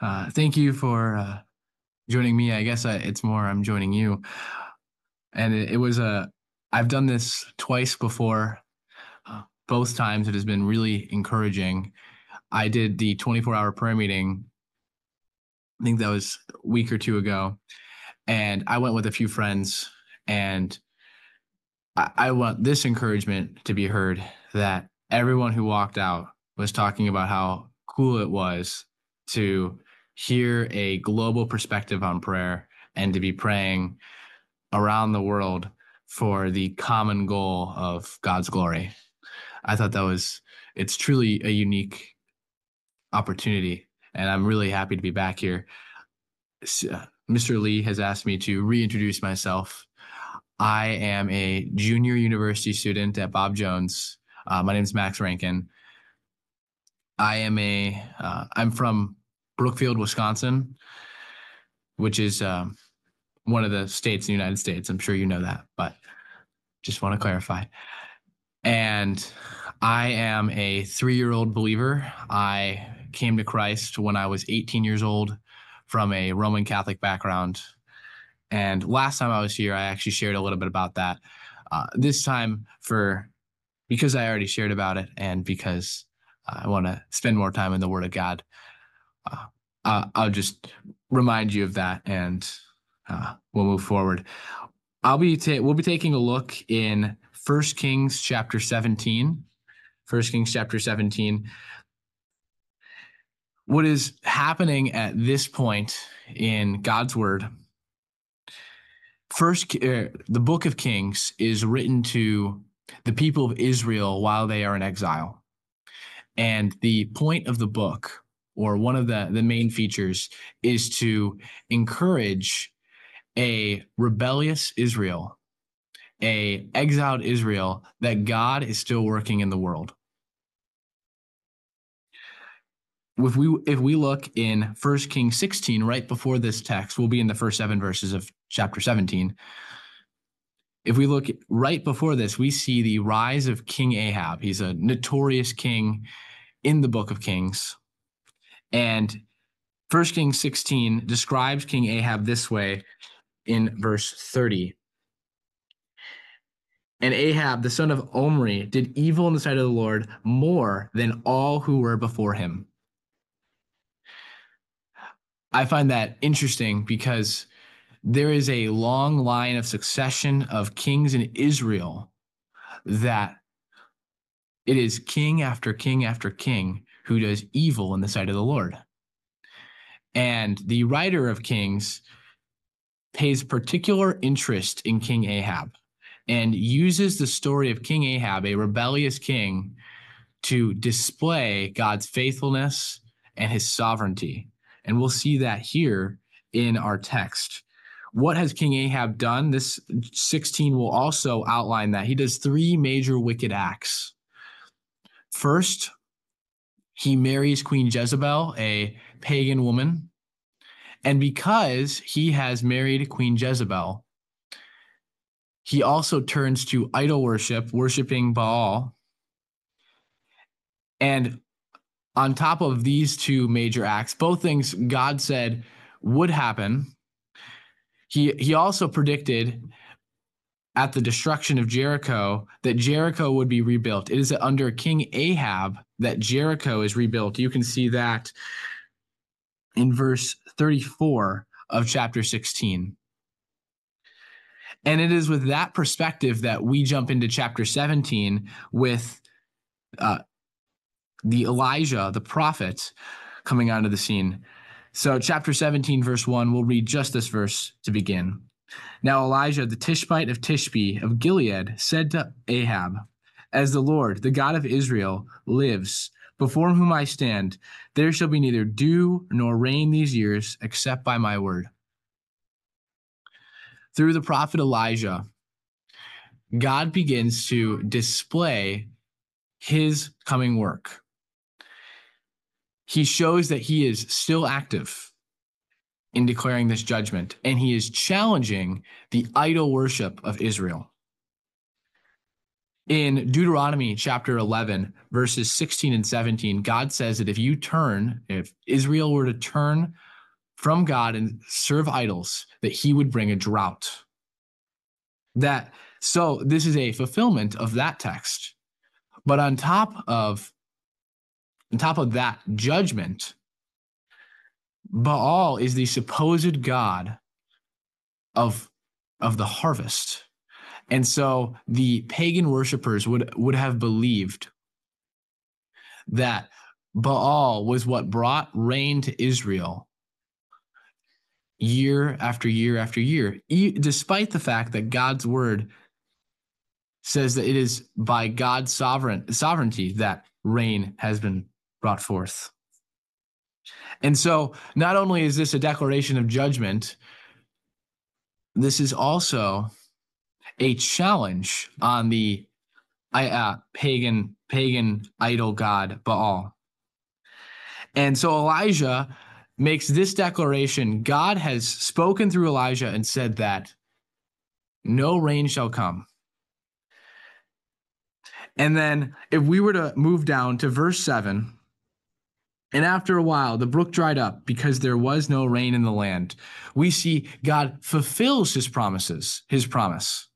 Uh, thank you for uh, joining me. I guess I, it's more I'm joining you. And it, it was a, I've done this twice before. Uh, both times it has been really encouraging. I did the 24 hour prayer meeting. I think that was a week or two ago. And I went with a few friends and I, I want this encouragement to be heard that everyone who walked out was talking about how cool it was to hear a global perspective on prayer and to be praying around the world for the common goal of God's glory. I thought that was it's truly a unique opportunity and I'm really happy to be back here. Mr. Uh, Lee has asked me to reintroduce myself. I am a junior university student at Bob Jones. Uh, my name is Max Rankin. I am a uh, I'm from Brookfield, Wisconsin, which is um, one of the states in the United States. I'm sure you know that, but just want to clarify. And I am a three year old believer. I came to Christ when I was 18 years old from a Roman Catholic background. And last time I was here, I actually shared a little bit about that. Uh, this time, for because I already shared about it, and because I want to spend more time in the Word of God, uh, I'll just remind you of that, and uh, we'll move forward. I'll be ta- we'll be taking a look in First Kings chapter 17. First Kings chapter 17. What is happening at this point in God's word? First, uh, the book of Kings is written to the people of Israel while they are in exile. And the point of the book or one of the, the main features is to encourage a rebellious Israel, a exiled Israel, that God is still working in the world. If we if we look in 1 Kings 16, right before this text, we'll be in the first seven verses of chapter 17. If we look right before this, we see the rise of King Ahab. He's a notorious king in the book of Kings. And 1 Kings 16 describes King Ahab this way in verse 30. And Ahab, the son of Omri, did evil in the sight of the Lord more than all who were before him. I find that interesting because there is a long line of succession of kings in Israel that it is king after king after king who does evil in the sight of the Lord. And the writer of Kings pays particular interest in King Ahab and uses the story of King Ahab, a rebellious king, to display God's faithfulness and his sovereignty. And we'll see that here in our text. What has King Ahab done? This 16 will also outline that. He does three major wicked acts. First, he marries Queen Jezebel, a pagan woman. And because he has married Queen Jezebel, he also turns to idol worship, worshiping Baal. And on top of these two major acts, both things God said would happen, he, he also predicted at the destruction of Jericho that Jericho would be rebuilt. It is under King Ahab that Jericho is rebuilt. You can see that in verse 34 of chapter 16. And it is with that perspective that we jump into chapter 17 with uh, the Elijah, the prophet, coming onto the scene. So, chapter 17, verse 1, we'll read just this verse to begin. Now Elijah the Tishbite of Tishbe of Gilead said to Ahab, As the Lord, the God of Israel, lives, before whom I stand, there shall be neither dew nor rain these years except by my word. Through the prophet Elijah, God begins to display his coming work. He shows that he is still active in declaring this judgment, and he is challenging the idol worship of Israel. In Deuteronomy chapter 11, verses 16 and 17, God says that if you turn, if Israel were to turn from God and serve idols, that he would bring a drought. That so this is a fulfillment of that text. But on top of on top of that judgment, Baal is the supposed god of of the harvest. And so the pagan worshippers would would have believed that Baal was what brought rain to Israel year after year after year, despite the fact that God's word says that it is by God's sovereign sovereignty that rain has been brought forth. And so, not only is this a declaration of judgment, this is also a challenge on the uh, pagan pagan idol god Baal. And so Elijah makes this declaration God has spoken through Elijah and said that no rain shall come. And then if we were to move down to verse 7, and after a while, the brook dried up because there was no rain in the land. We see God fulfills his promises, his promise.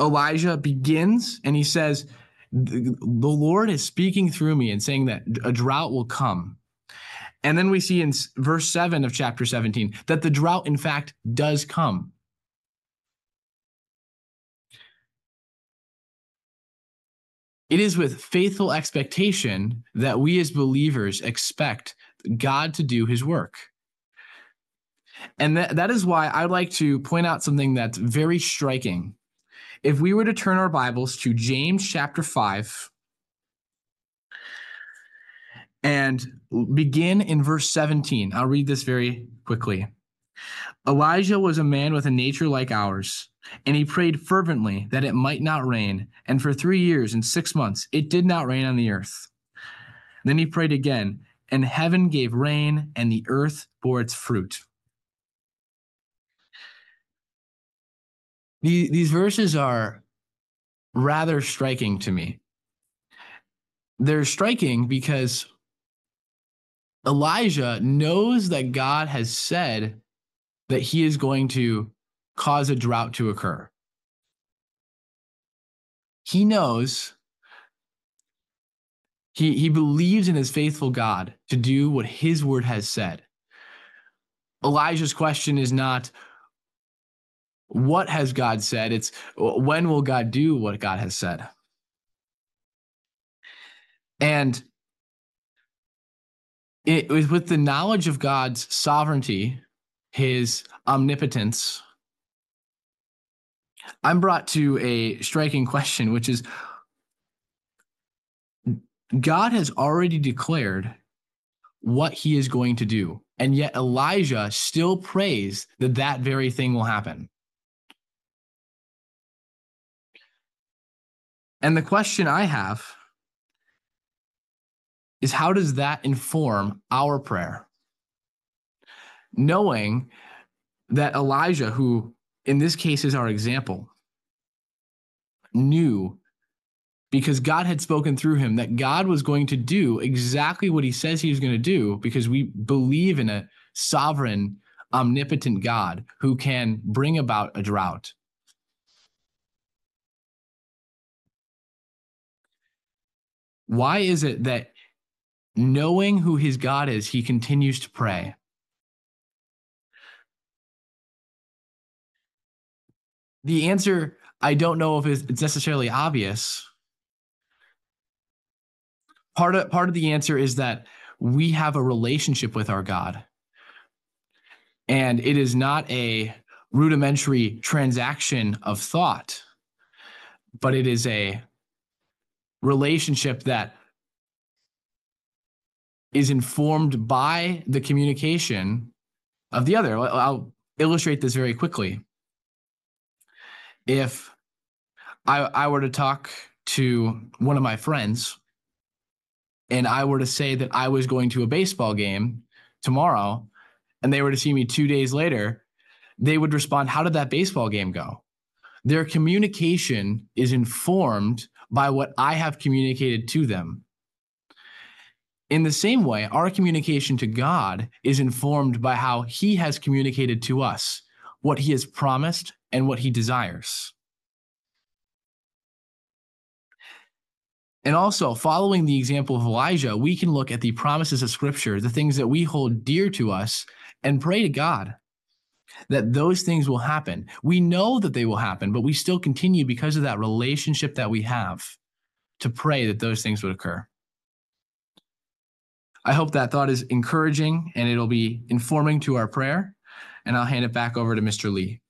Elijah begins and he says, The Lord is speaking through me and saying that a drought will come. And then we see in verse 7 of chapter 17 that the drought, in fact, does come. It is with faithful expectation that we as believers expect God to do his work. And that, that is why I'd like to point out something that's very striking. If we were to turn our Bibles to James chapter 5, and begin in verse 17. I'll read this very quickly. Elijah was a man with a nature like ours, and he prayed fervently that it might not rain. And for three years and six months, it did not rain on the earth. Then he prayed again, and heaven gave rain, and the earth bore its fruit. These verses are rather striking to me. They're striking because Elijah knows that God has said that he is going to cause a drought to occur. He knows, he, he believes in his faithful God to do what his word has said. Elijah's question is not, what has God said? It's when will God do what God has said? And it was with the knowledge of God's sovereignty, his omnipotence, I'm brought to a striking question, which is God has already declared what he is going to do. And yet Elijah still prays that that very thing will happen. And the question I have is how does that inform our prayer? Knowing that Elijah, who in this case is our example, knew because God had spoken through him that God was going to do exactly what he says he was going to do because we believe in a sovereign, omnipotent God who can bring about a drought. Why is it that knowing who his God is, he continues to pray. The answer, I don't know if it's necessarily obvious. Part of, part of the answer is that we have a relationship with our God. And it is not a rudimentary transaction of thought, but it is a relationship that is informed by the communication of the other. I'll illustrate this very quickly. If I, I were to talk to one of my friends and I were to say that I was going to a baseball game tomorrow and they were to see me two days later, they would respond, How did that baseball game go? their communication is informed by what I have communicated to them. In the same way, our communication to God is informed by how He has communicated to us, what He has promised, and what He desires. And also, following the example of Elijah, we can look at the promises of Scripture, the things that we hold dear to us, and pray to God that those things will happen. We know that they will happen, but we still continue because of that relationship that we have to pray that those things would occur. I hope that thought is encouraging and it'll be informing to our prayer. And I'll hand it back over to Mr. Lee.